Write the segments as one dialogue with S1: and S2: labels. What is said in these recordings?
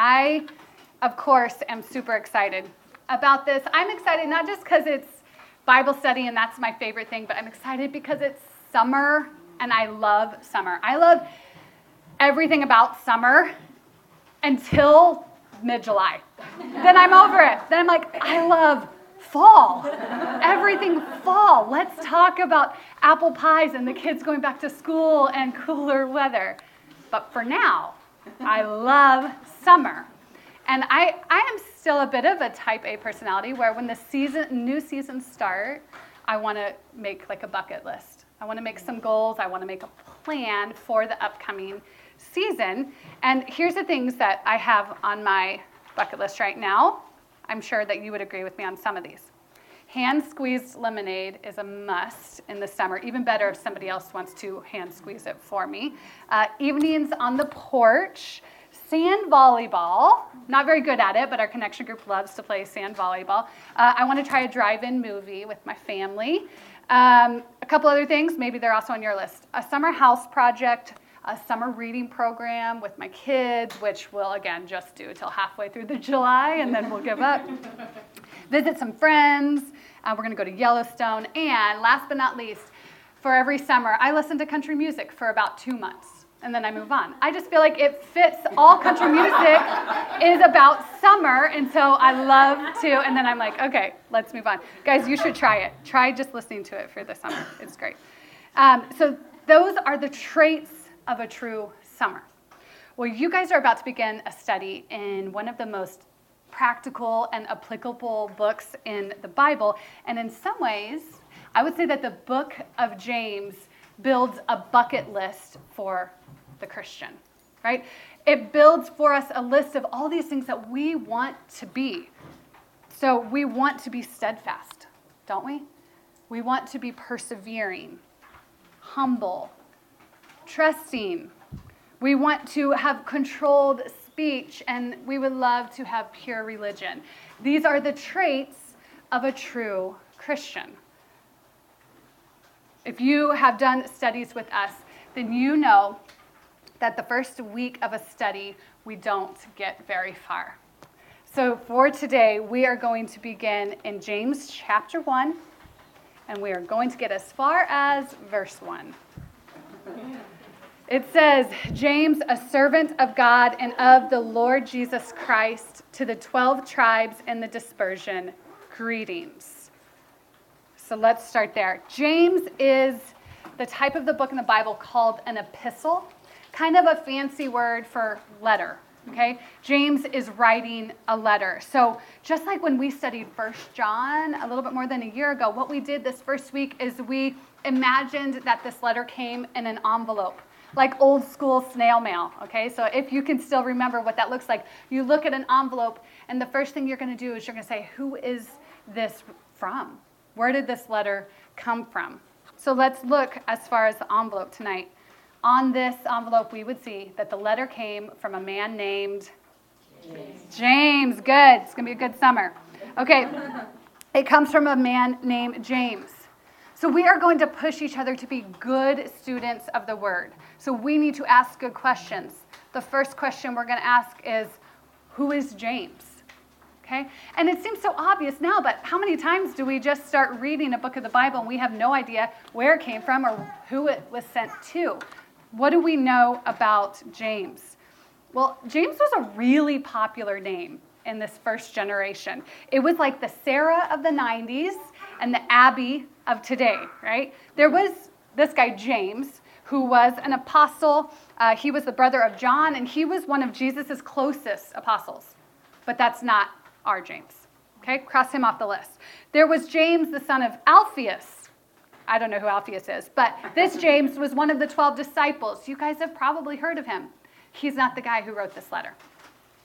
S1: I, of course, am super excited about this. I'm excited not just because it's Bible study and that's my favorite thing, but I'm excited because it's summer and I love summer. I love everything about summer until mid July. then I'm over it. Then I'm like, I love fall. Everything fall. Let's talk about apple pies and the kids going back to school and cooler weather. But for now, I love summer. And I, I am still a bit of a type A personality where when the season, new seasons start, I want to make like a bucket list. I want to make some goals. I want to make a plan for the upcoming season. And here's the things that I have on my bucket list right now. I'm sure that you would agree with me on some of these. Hand squeezed lemonade is a must in the summer, even better if somebody else wants to hand squeeze it for me. Uh, evenings on the porch, sand volleyball. Not very good at it, but our connection group loves to play sand volleyball. Uh, I want to try a drive in movie with my family. Um, a couple other things, maybe they're also on your list. A summer house project a summer reading program with my kids, which we'll again just do till halfway through the July and then we'll give up. Visit some friends. Uh, we're going to go to Yellowstone. And last but not least, for every summer, I listen to country music for about two months and then I move on. I just feel like it fits all country music is about summer, and so I love to. And then I'm like, okay, let's move on, guys. You should try it. Try just listening to it for the summer. It's great. Um, so those are the traits of a true summer. Well, you guys are about to begin a study in one of the most practical and applicable books in the Bible. And in some ways, I would say that the book of James builds a bucket list for the Christian, right? It builds for us a list of all these things that we want to be. So we want to be steadfast, don't we? We want to be persevering, humble, trusting. We want to have controlled speech, and we would love to have pure religion. These are the traits of a true Christian. If you have done studies with us, then you know that the first week of a study, we don't get very far. So for today, we are going to begin in James chapter 1, and we are going to get as far as verse 1. It says, James, a servant of God and of the Lord Jesus Christ, to the 12 tribes in the dispersion, greetings. So let's start there. James is the type of the book in the Bible called an epistle, kind of a fancy word for letter. Okay? James is writing a letter. So, just like when we studied First John a little bit more than a year ago, what we did this first week is we imagined that this letter came in an envelope like old school snail mail. Okay, so if you can still remember what that looks like, you look at an envelope, and the first thing you're going to do is you're going to say, Who is this from? Where did this letter come from? So let's look as far as the envelope tonight. On this envelope, we would see that the letter came from a man named James. James. Good. It's going to be a good summer. Okay. It comes from a man named James. So we are going to push each other to be good students of the word. So we need to ask good questions. The first question we're going to ask is Who is James? Okay? And it seems so obvious now, but how many times do we just start reading a book of the Bible and we have no idea where it came from or who it was sent to? What do we know about James? Well, James was a really popular name in this first generation. It was like the Sarah of the 90s and the Abby of today, right? There was this guy, James, who was an apostle. Uh, he was the brother of John, and he was one of Jesus' closest apostles. But that's not our James. Okay, cross him off the list. There was James, the son of Alphaeus. I don't know who Alphaeus is, but this James was one of the 12 disciples. You guys have probably heard of him. He's not the guy who wrote this letter.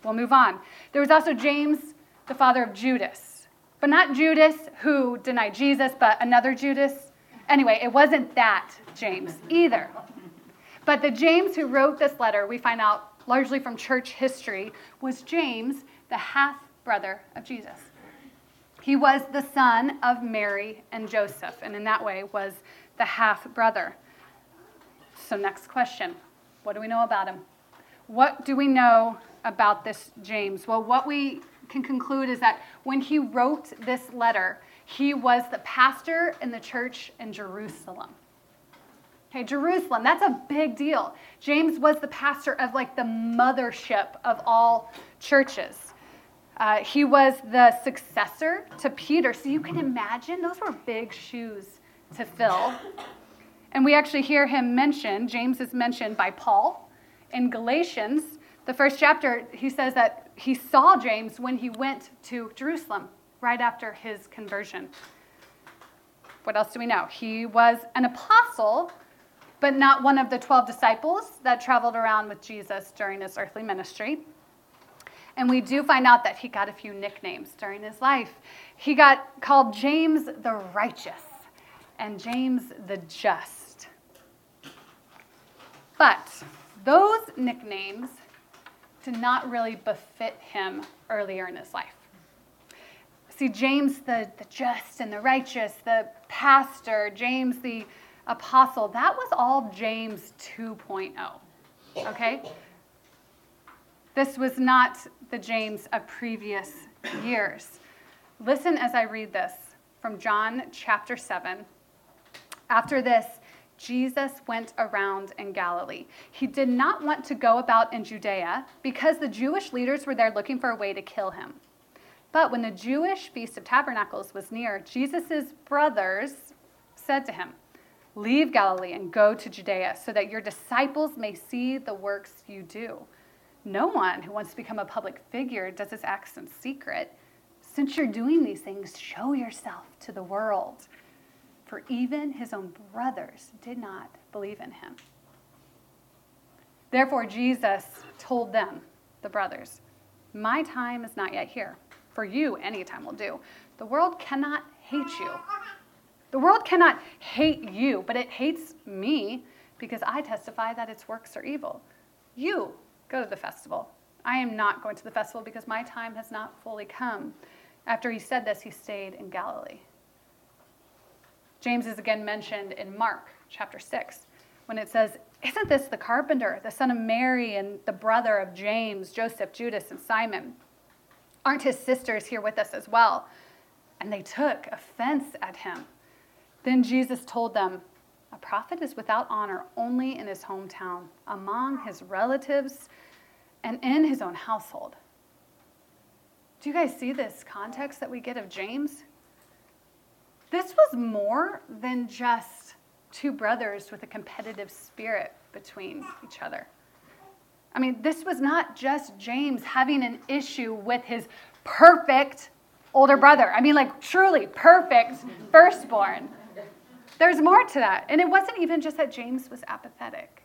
S1: We'll move on. There was also James, the father of Judas. But not Judas who denied Jesus, but another Judas. Anyway, it wasn't that James either. But the James who wrote this letter, we find out largely from church history, was James, the half brother of Jesus. He was the son of Mary and Joseph, and in that way was the half brother. So, next question What do we know about him? What do we know about this James? Well, what we can conclude is that when he wrote this letter, he was the pastor in the church in Jerusalem. Okay, Jerusalem, that's a big deal. James was the pastor of like the mothership of all churches. Uh, he was the successor to Peter. So you can imagine those were big shoes to fill. And we actually hear him mentioned, James is mentioned by Paul in Galatians, the first chapter. He says that he saw James when he went to Jerusalem right after his conversion. What else do we know? He was an apostle, but not one of the 12 disciples that traveled around with Jesus during his earthly ministry. And we do find out that he got a few nicknames during his life. He got called James the Righteous and James the Just. But those nicknames did not really befit him earlier in his life. See, James the, the just and the righteous, the pastor, James the apostle, that was all James 2.0. Okay? This was not the James of previous years. Listen as I read this from John chapter 7. After this, Jesus went around in Galilee. He did not want to go about in Judea because the Jewish leaders were there looking for a way to kill him. But when the Jewish Feast of Tabernacles was near, Jesus' brothers said to him, Leave Galilee and go to Judea so that your disciples may see the works you do. No one who wants to become a public figure does his acts in secret. Since you're doing these things, show yourself to the world. For even his own brothers did not believe in him. Therefore, Jesus told them, the brothers, My time is not yet here. For you, any time will do. The world cannot hate you. The world cannot hate you, but it hates me because I testify that its works are evil. You Go to the festival. I am not going to the festival because my time has not fully come. After he said this, he stayed in Galilee. James is again mentioned in Mark chapter 6 when it says, Isn't this the carpenter, the son of Mary, and the brother of James, Joseph, Judas, and Simon? Aren't his sisters here with us as well? And they took offense at him. Then Jesus told them, A prophet is without honor only in his hometown, among his relatives, and in his own household. Do you guys see this context that we get of James? This was more than just two brothers with a competitive spirit between each other. I mean, this was not just James having an issue with his perfect older brother. I mean, like truly perfect firstborn. There's more to that. And it wasn't even just that James was apathetic.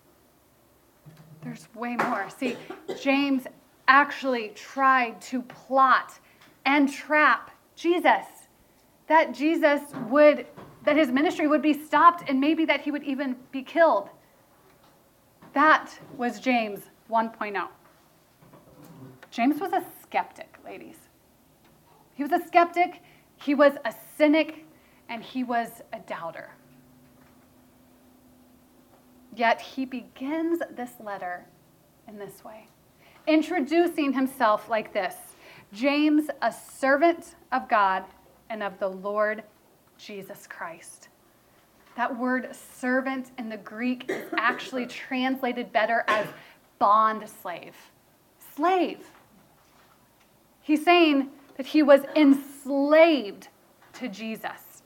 S1: There's way more. See, James actually tried to plot and trap Jesus. That Jesus would, that his ministry would be stopped and maybe that he would even be killed. That was James 1.0. James was a skeptic, ladies. He was a skeptic, he was a cynic, and he was a doubter. Yet he begins this letter in this way, introducing himself like this James, a servant of God and of the Lord Jesus Christ. That word servant in the Greek is actually translated better as bond slave. Slave. He's saying that he was enslaved to Jesus.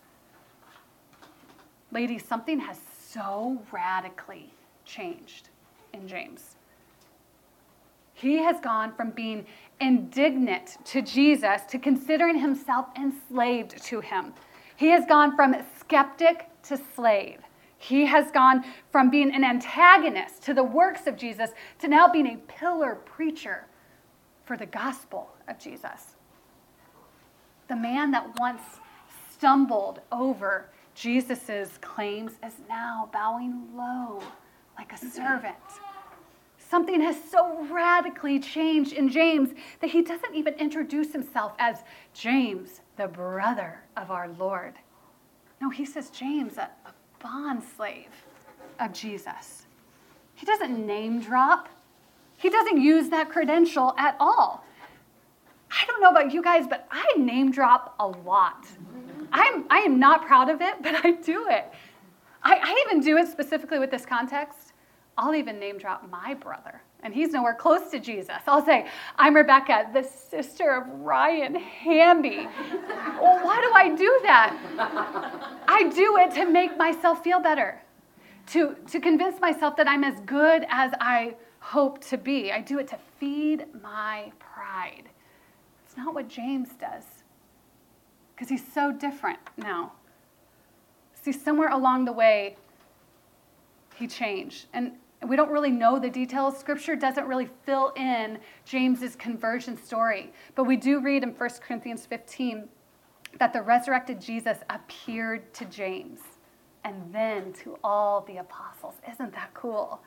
S1: Ladies, something has so radically changed in James. He has gone from being indignant to Jesus to considering himself enslaved to him. He has gone from skeptic to slave. He has gone from being an antagonist to the works of Jesus to now being a pillar preacher for the gospel of Jesus. The man that once stumbled over Jesus' claims is now bowing low like a servant. Something has so radically changed in James that he doesn't even introduce himself as James, the brother of our Lord. No, he says James, a, a bond slave of Jesus. He doesn't name drop. He doesn't use that credential at all. I don't know about you guys, but I name drop a lot. I'm, I am not proud of it, but I do it. I, I even do it specifically with this context. I'll even name drop my brother, and he's nowhere close to Jesus. I'll say, I'm Rebecca, the sister of Ryan Hamby. well, why do I do that? I do it to make myself feel better, to, to convince myself that I'm as good as I hope to be. I do it to feed my pride. It's not what James does because he's so different now. See, somewhere along the way, he changed. And we don't really know the details. Scripture doesn't really fill in James's conversion story. But we do read in 1 Corinthians 15 that the resurrected Jesus appeared to James and then to all the apostles. Isn't that cool?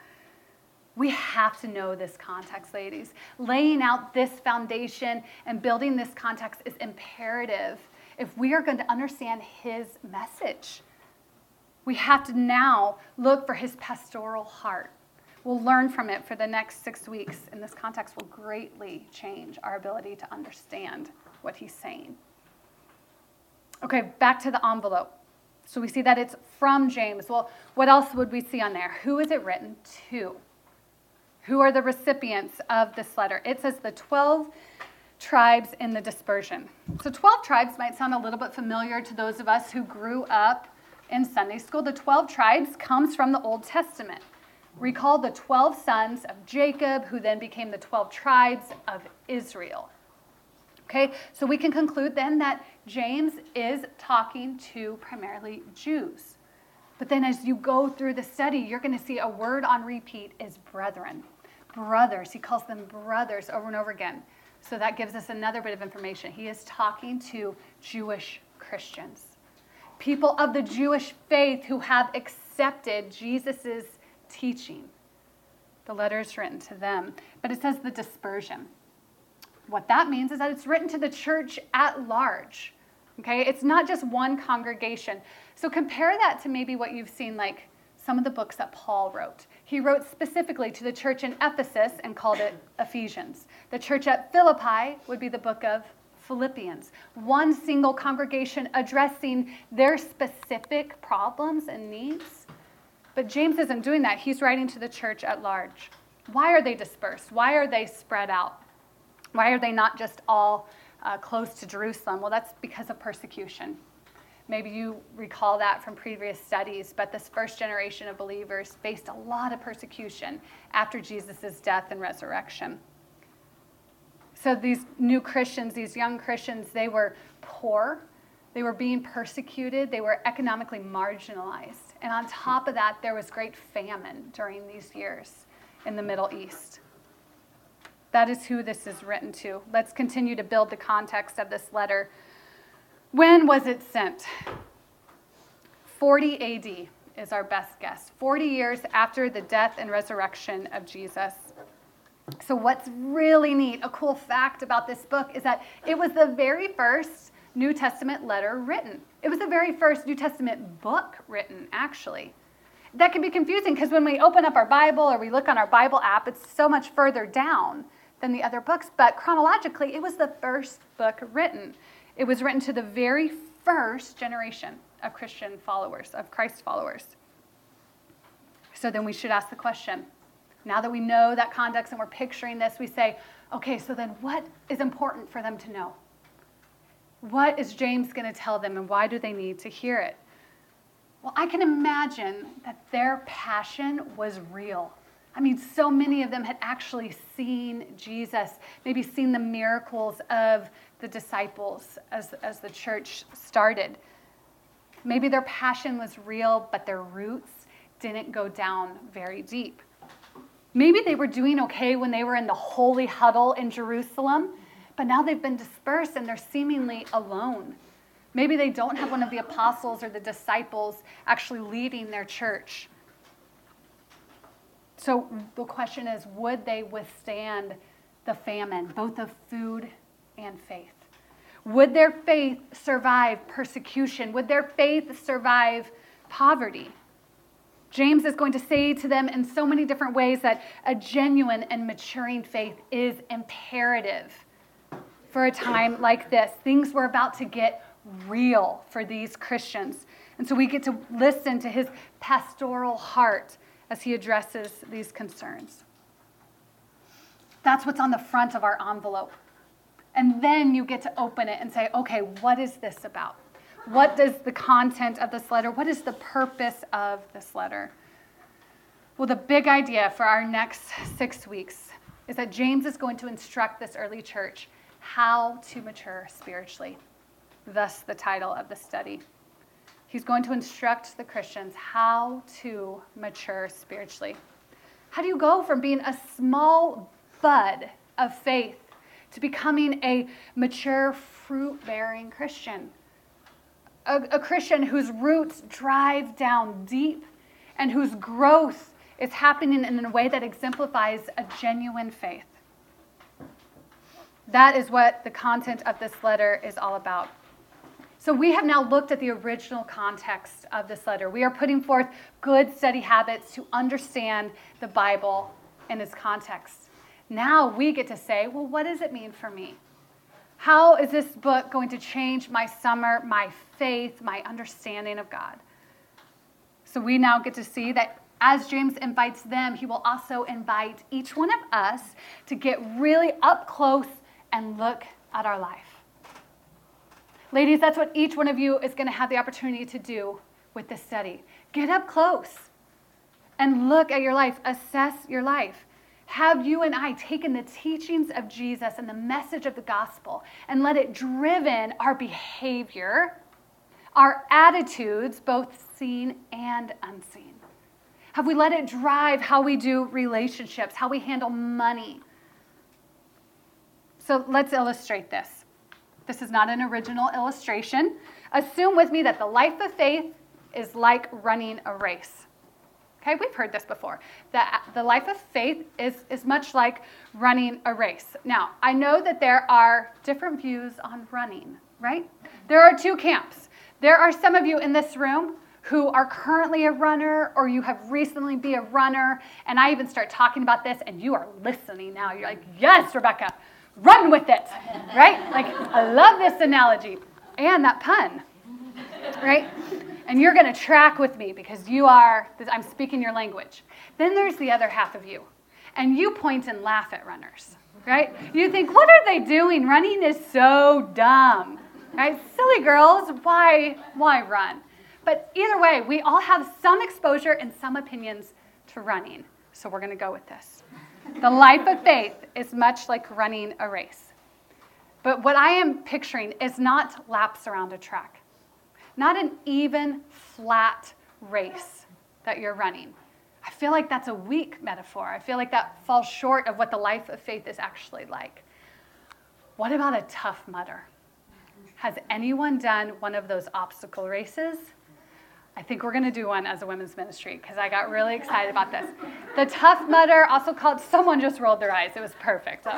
S1: We have to know this context, ladies. Laying out this foundation and building this context is imperative if we are going to understand his message. We have to now look for his pastoral heart. We'll learn from it for the next six weeks, and this context will greatly change our ability to understand what he's saying. Okay, back to the envelope. So we see that it's from James. Well, what else would we see on there? Who is it written to? Who are the recipients of this letter? It says the 12 tribes in the dispersion. So 12 tribes might sound a little bit familiar to those of us who grew up in Sunday school. The 12 tribes comes from the Old Testament. Recall the 12 sons of Jacob, who then became the 12 tribes of Israel. Okay, so we can conclude then that James is talking to primarily Jews. But then as you go through the study, you're going to see a word on repeat is brethren brothers. He calls them brothers over and over again. So that gives us another bit of information. He is talking to Jewish Christians, people of the Jewish faith who have accepted Jesus' teaching. The letter is written to them, but it says the dispersion. What that means is that it's written to the church at large. Okay, it's not just one congregation. So compare that to maybe what you've seen, like some of the books that Paul wrote. He wrote specifically to the church in Ephesus and called it Ephesians. The church at Philippi would be the book of Philippians. One single congregation addressing their specific problems and needs. But James isn't doing that. He's writing to the church at large. Why are they dispersed? Why are they spread out? Why are they not just all uh, close to Jerusalem? Well, that's because of persecution. Maybe you recall that from previous studies, but this first generation of believers faced a lot of persecution after Jesus' death and resurrection. So these new Christians, these young Christians, they were poor, they were being persecuted, they were economically marginalized. And on top of that, there was great famine during these years in the Middle East. That is who this is written to. Let's continue to build the context of this letter when was it sent? 40 AD is our best guess. 40 years after the death and resurrection of Jesus. So, what's really neat, a cool fact about this book, is that it was the very first New Testament letter written. It was the very first New Testament book written, actually. That can be confusing because when we open up our Bible or we look on our Bible app, it's so much further down than the other books. But chronologically, it was the first book written. It was written to the very first generation of Christian followers, of Christ followers. So then we should ask the question now that we know that context and we're picturing this, we say, okay, so then what is important for them to know? What is James going to tell them and why do they need to hear it? Well, I can imagine that their passion was real. I mean, so many of them had actually seen Jesus, maybe seen the miracles of the disciples as, as the church started. Maybe their passion was real, but their roots didn't go down very deep. Maybe they were doing okay when they were in the holy huddle in Jerusalem, but now they've been dispersed and they're seemingly alone. Maybe they don't have one of the apostles or the disciples actually leading their church. So the question is would they withstand the famine, both of food and faith? Would their faith survive persecution? Would their faith survive poverty? James is going to say to them in so many different ways that a genuine and maturing faith is imperative for a time like this. Things were about to get real for these Christians. And so we get to listen to his pastoral heart as he addresses these concerns. That's what's on the front of our envelope. And then you get to open it and say, okay, what is this about? What does the content of this letter, what is the purpose of this letter? Well, the big idea for our next six weeks is that James is going to instruct this early church how to mature spiritually. Thus, the title of the study. He's going to instruct the Christians how to mature spiritually. How do you go from being a small bud of faith to becoming a mature, fruit bearing Christian? A, a Christian whose roots drive down deep and whose growth is happening in a way that exemplifies a genuine faith. That is what the content of this letter is all about. So, we have now looked at the original context of this letter. We are putting forth good study habits to understand the Bible in its context. Now we get to say, well, what does it mean for me? How is this book going to change my summer, my faith, my understanding of God? So we now get to see that as James invites them, he will also invite each one of us to get really up close and look at our life. Ladies, that's what each one of you is going to have the opportunity to do with this study. Get up close and look at your life, assess your life. Have you and I taken the teachings of Jesus and the message of the gospel and let it driven our behavior, our attitudes, both seen and unseen? Have we let it drive how we do relationships, how we handle money? So let's illustrate this. This is not an original illustration. Assume with me that the life of faith is like running a race. Okay, we've heard this before. That the life of faith is, is much like running a race. Now, I know that there are different views on running, right? There are two camps. There are some of you in this room who are currently a runner or you have recently be a runner, and I even start talking about this and you are listening now. You're like, yes, Rebecca, run with it, right? Like, I love this analogy and that pun, right? And you're going to track with me because you are, I'm speaking your language. Then there's the other half of you, and you point and laugh at runners, right? You think, what are they doing? Running is so dumb, right? Silly girls, why, why run? But either way, we all have some exposure and some opinions to running. So we're going to go with this. The life of faith is much like running a race. But what I am picturing is not laps around a track not an even, flat race that you're running. I feel like that's a weak metaphor. I feel like that falls short of what the life of faith is actually like. What about a Tough Mudder? Has anyone done one of those obstacle races? I think we're going to do one as a women's ministry because I got really excited about this. The Tough Mudder, also called, someone just rolled their eyes. It was perfect. Was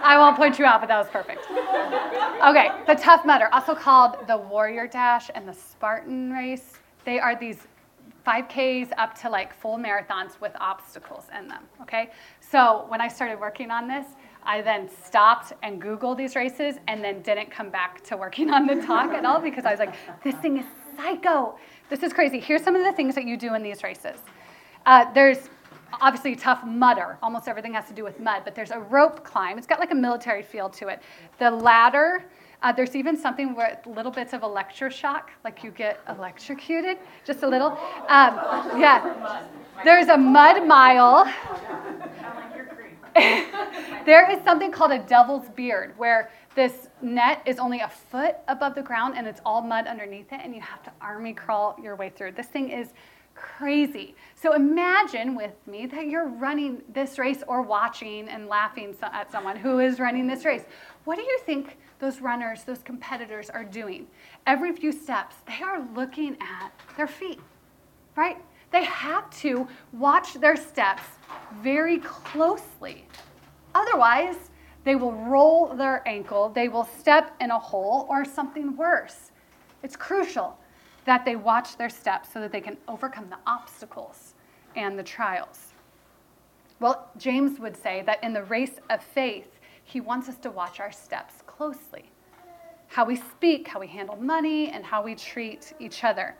S1: I won't point you out, but that was perfect. Okay, the Tough Mudder, also called the Warrior Dash and the Spartan Race. They are these 5Ks up to like full marathons with obstacles in them. Okay, so when I started working on this, I then stopped and Googled these races and then didn't come back to working on the talk at all because I was like, this thing is psycho. This is crazy. Here's some of the things that you do in these races. Uh, there's obviously tough mudder. Almost everything has to do with mud, but there's a rope climb. It's got like a military feel to it. The ladder, uh, there's even something where little bits of electroshock, like you get electrocuted, just a little. Um, yeah. There's a mud mile. there is something called a devil's beard where this net is only a foot above the ground and it's all mud underneath it, and you have to army crawl your way through. This thing is crazy. So imagine with me that you're running this race or watching and laughing at someone who is running this race. What do you think those runners, those competitors are doing? Every few steps, they are looking at their feet, right? They have to watch their steps very closely. Otherwise, they will roll their ankle, they will step in a hole, or something worse. It's crucial that they watch their steps so that they can overcome the obstacles and the trials. Well, James would say that in the race of faith, he wants us to watch our steps closely how we speak, how we handle money, and how we treat each other.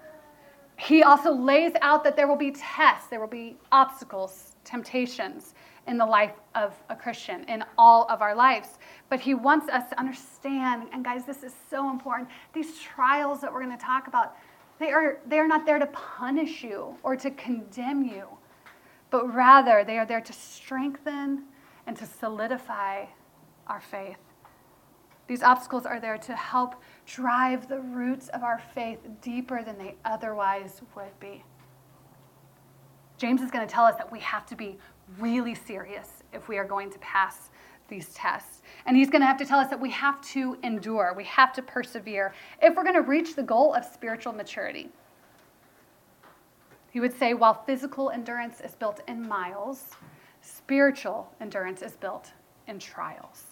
S1: He also lays out that there will be tests, there will be obstacles, temptations in the life of a Christian, in all of our lives. But he wants us to understand, and guys, this is so important. These trials that we're going to talk about, they are, they are not there to punish you or to condemn you, but rather they are there to strengthen and to solidify our faith. These obstacles are there to help drive the roots of our faith deeper than they otherwise would be. James is going to tell us that we have to be really serious if we are going to pass these tests. And he's going to have to tell us that we have to endure, we have to persevere if we're going to reach the goal of spiritual maturity. He would say, while physical endurance is built in miles, spiritual endurance is built in trials.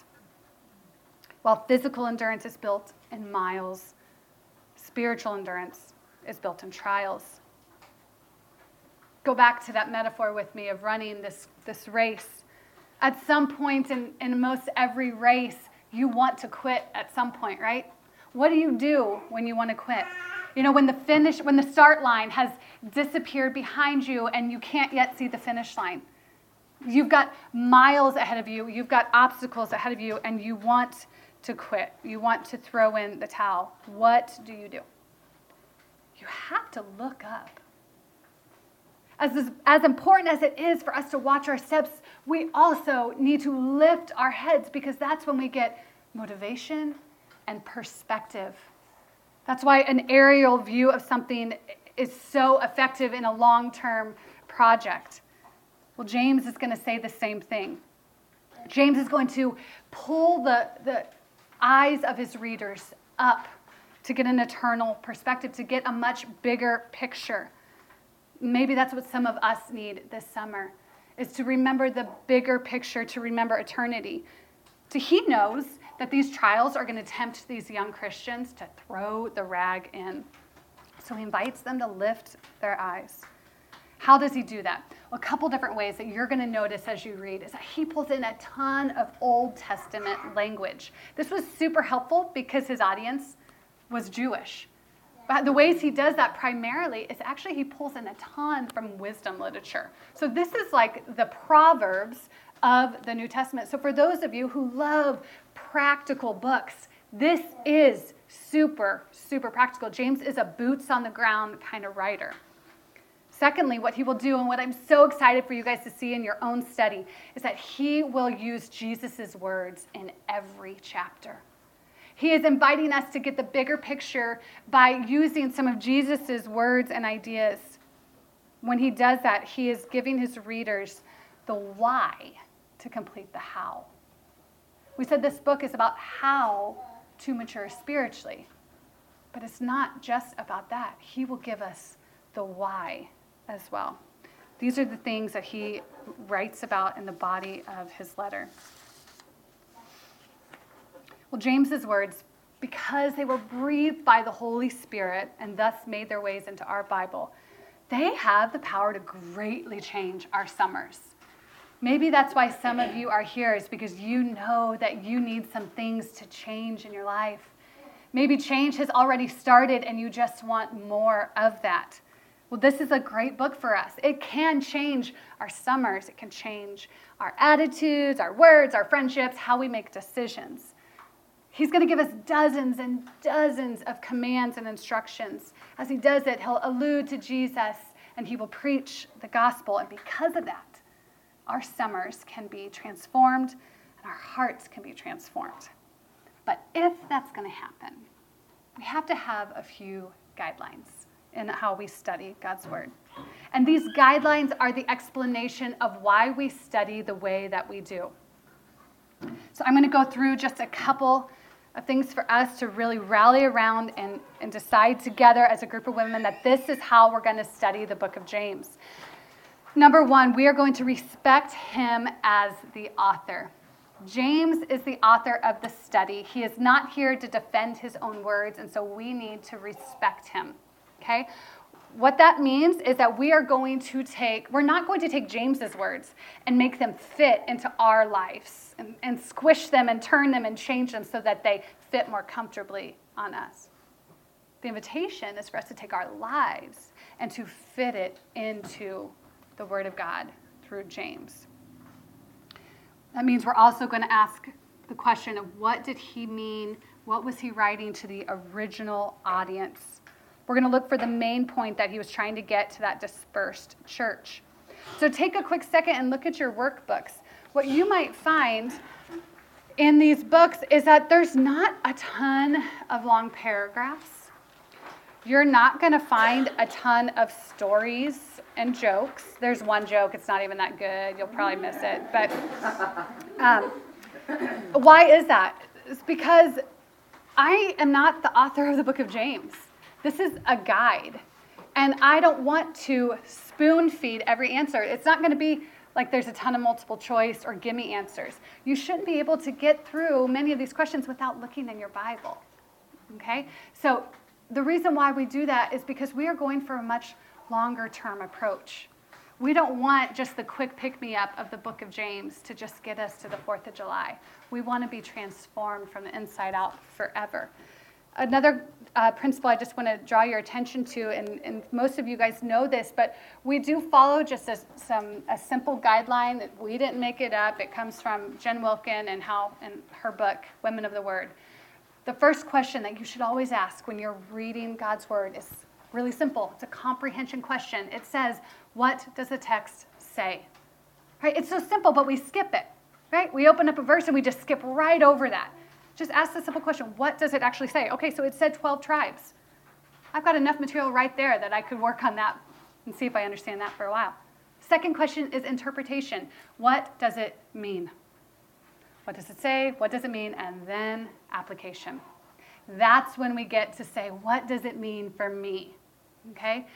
S1: While physical endurance is built in miles, spiritual endurance is built in trials. Go back to that metaphor with me of running this, this race. At some point in, in most every race, you want to quit at some point, right? What do you do when you want to quit? You know, when the finish, when the start line has disappeared behind you and you can't yet see the finish line. You've got miles ahead of you, you've got obstacles ahead of you, and you want to quit. You want to throw in the towel. What do you do? You have to look up. As, as important as it is for us to watch our steps, we also need to lift our heads because that's when we get motivation and perspective. That's why an aerial view of something is so effective in a long term project. Well, James is going to say the same thing. James is going to pull the, the eyes of his readers up to get an eternal perspective, to get a much bigger picture. Maybe that's what some of us need this summer is to remember the bigger picture, to remember eternity. To he knows that these trials are going to tempt these young Christians to throw the rag in. So he invites them to lift their eyes. How does he do that? A couple different ways that you're going to notice as you read is that he pulls in a ton of Old Testament language. This was super helpful because his audience was Jewish. But the ways he does that primarily is actually he pulls in a ton from wisdom literature. So this is like the Proverbs of the New Testament. So for those of you who love practical books, this is super, super practical. James is a boots on the ground kind of writer. Secondly, what he will do, and what I'm so excited for you guys to see in your own study, is that he will use Jesus' words in every chapter. He is inviting us to get the bigger picture by using some of Jesus' words and ideas. When he does that, he is giving his readers the why to complete the how. We said this book is about how to mature spiritually, but it's not just about that. He will give us the why as well. These are the things that he writes about in the body of his letter. Well, James's words, because they were breathed by the Holy Spirit and thus made their ways into our Bible, they have the power to greatly change our summers. Maybe that's why some of you are here, is because you know that you need some things to change in your life. Maybe change has already started and you just want more of that. Well, this is a great book for us. It can change our summers, it can change our attitudes, our words, our friendships, how we make decisions. He's going to give us dozens and dozens of commands and instructions. As he does it, he'll allude to Jesus and he will preach the gospel. And because of that, our summers can be transformed and our hearts can be transformed. But if that's going to happen, we have to have a few guidelines in how we study God's Word. And these guidelines are the explanation of why we study the way that we do. So I'm going to go through just a couple of things for us to really rally around and, and decide together as a group of women that this is how we're going to study the book of James. Number one, we are going to respect him as the author. James is the author of the study. He is not here to defend his own words, and so we need to respect him. Okay? What that means is that we are going to take, we're not going to take James's words and make them fit into our lives and, and squish them and turn them and change them so that they fit more comfortably on us. The invitation is for us to take our lives and to fit it into the Word of God through James. That means we're also going to ask the question of what did he mean? What was he writing to the original audience? We're going to look for the main point that he was trying to get to that dispersed church. So take a quick second and look at your workbooks. What you might find in these books is that there's not a ton of long paragraphs. You're not going to find a ton of stories and jokes. There's one joke, it's not even that good. You'll probably miss it. But um, why is that? It's because I am not the author of the book of James. This is a guide. And I don't want to spoon feed every answer. It's not going to be like there's a ton of multiple choice or gimme answers. You shouldn't be able to get through many of these questions without looking in your Bible. Okay? So the reason why we do that is because we are going for a much longer term approach. We don't want just the quick pick me up of the book of James to just get us to the 4th of July. We want to be transformed from the inside out forever. Another uh, principle I just want to draw your attention to, and, and, most of you guys know this, but we do follow just a, some, a simple guideline. That we didn't make it up. It comes from Jen Wilkin and how in her book, Women of the Word. The first question that you should always ask when you're reading God's Word is really simple. It's a comprehension question. It says, "What does the text say?" Right? It's so simple, but we skip it. Right? We open up a verse and we just skip right over that. Just ask the simple question what does it actually say? Okay, so it said 12 tribes. I've got enough material right there that I could work on that and see if I understand that for a while. Second question is interpretation. What does it mean? What does it say? What does it mean? And then application. That's when we get to say, what does it mean for me? Okay?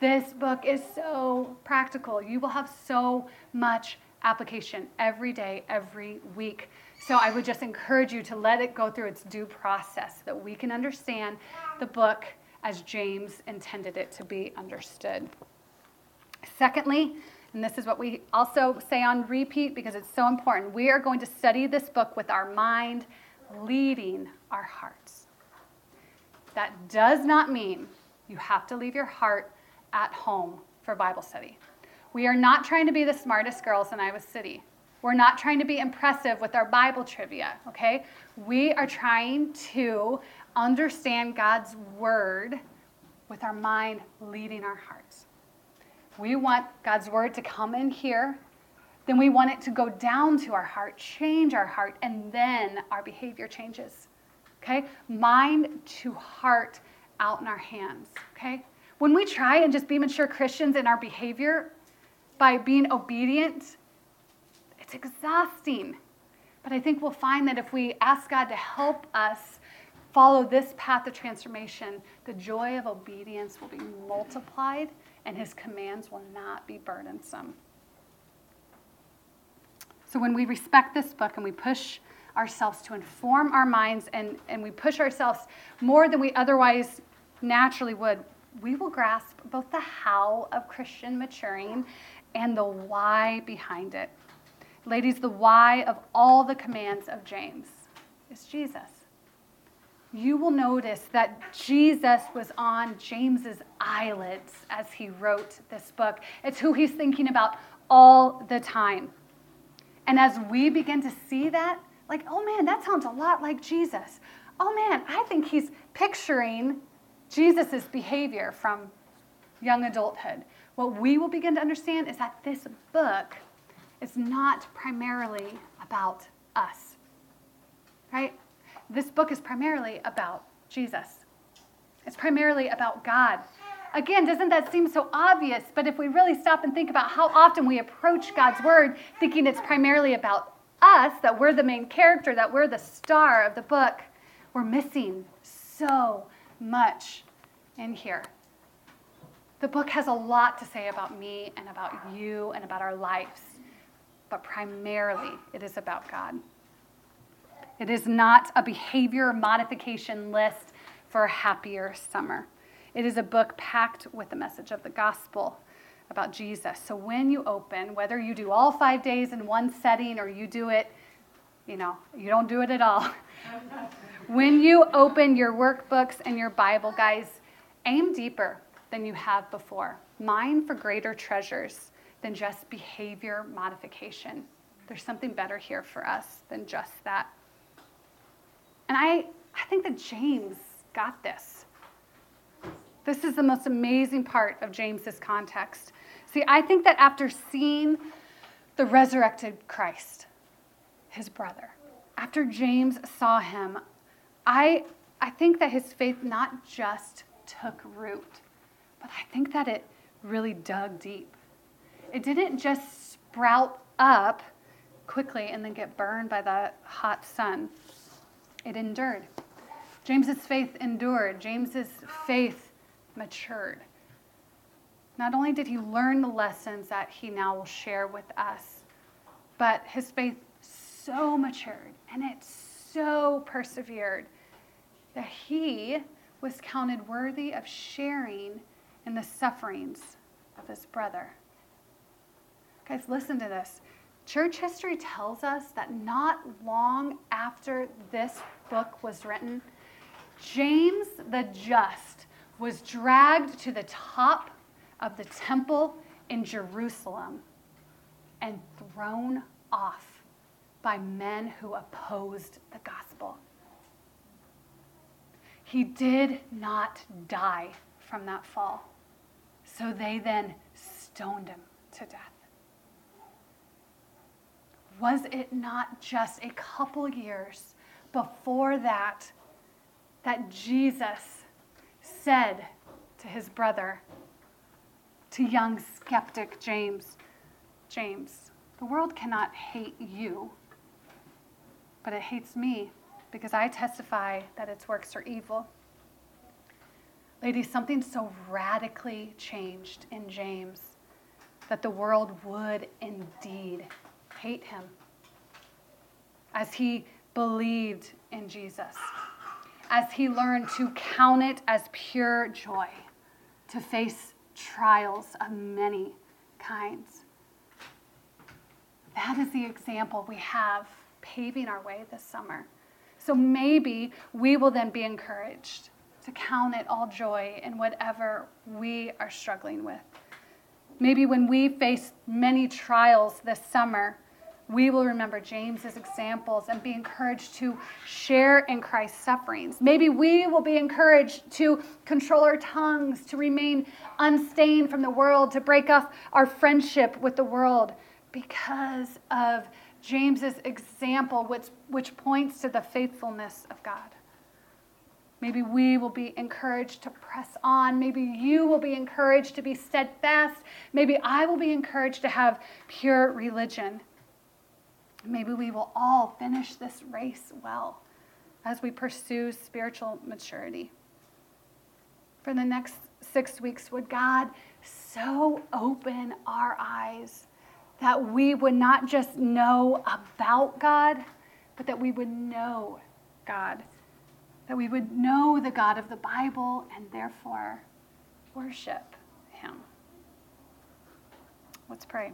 S1: This book is so practical. You will have so much application every day, every week. So I would just encourage you to let it go through its due process so that we can understand the book as James intended it to be understood. Secondly, and this is what we also say on repeat because it's so important, we are going to study this book with our mind leading our hearts. That does not mean you have to leave your heart at home for Bible study. We are not trying to be the smartest girls in Iowa City. We're not trying to be impressive with our Bible trivia, okay? We are trying to understand God's word with our mind leading our hearts. We want God's word to come in here, then we want it to go down to our heart, change our heart, and then our behavior changes. Okay? Mind to heart out in our hands. Okay? When we try and just be mature Christians in our behavior by being obedient it's exhausting. But I think we'll find that if we ask God to help us follow this path of transformation, the joy of obedience will be multiplied and his commands will not be burdensome. So when we respect this book and we push ourselves to inform our minds and, and we push ourselves more than we otherwise naturally would, we will grasp both the how of Christian maturing and the why behind it. Ladies, the why of all the commands of James is Jesus. You will notice that Jesus was on James's eyelids as he wrote this book. It's who he's thinking about all the time. And as we begin to see that, like, oh man, that sounds a lot like Jesus. Oh man, I think he's picturing Jesus' behavior from young adulthood. What we will begin to understand is that this book is not primarily about us, right? This book is primarily about Jesus. It's primarily about God. Again, doesn't that seem so obvious? But if we really stop and think about how often we approach God's word thinking it's primarily about us, that we're the main character, that we're the star of the book, we're missing so much in here. The book has a lot to say about me and about you and about our lives but primarily it is about God. It is not a behavior modification list for a happier summer. It is a book packed with the message of the gospel about Jesus. So when you open, whether you do all five days in one setting or you do it, you know, you don't do it at all. when you open your workbooks and your Bible, guys, aim deeper than you have before. Mine for greater treasures than just behavior modification. There's something better here for us than just that. And I, I think that James got this. This is the most amazing part of James's context. See, I think that after seeing the resurrected Christ, his brother, after James saw him, I, I think that his faith not just took root, but I think that it really dug deep. It didn't just sprout up quickly and then get burned by the hot sun. It endured. James's faith endured. James's faith matured. Not only did he learn the lessons that he now will share with us, but his faith so matured and it so persevered that he was counted worthy of sharing in the sufferings of his brother. Guys, listen to this. Church history tells us that not long after this book was written, James the Just was dragged to the top of the temple in Jerusalem and thrown off by men who opposed the gospel. He did not die from that fall, so they then stoned him to death. Was it not just a couple years before that that Jesus said to his brother, to young skeptic James, James, the world cannot hate you, but it hates me because I testify that its works are evil. Ladies, something so radically changed in James that the world would indeed hate him as he believed in Jesus, as he learned to count it as pure joy to face trials of many kinds. That is the example we have paving our way this summer. So maybe we will then be encouraged to count it all joy in whatever we are struggling with. Maybe when we face many trials this summer, we will remember James's examples and be encouraged to share in Christ's sufferings. Maybe we will be encouraged to control our tongues, to remain unstained from the world, to break off our friendship with the world because of James's example, which, which points to the faithfulness of God. Maybe we will be encouraged to press on. Maybe you will be encouraged to be steadfast. Maybe I will be encouraged to have pure religion. Maybe we will all finish this race well as we pursue spiritual maturity. For the next six weeks, would God so open our eyes that we would not just know about God, but that we would know God, that we would know the God of the Bible and therefore worship Him. Let's pray.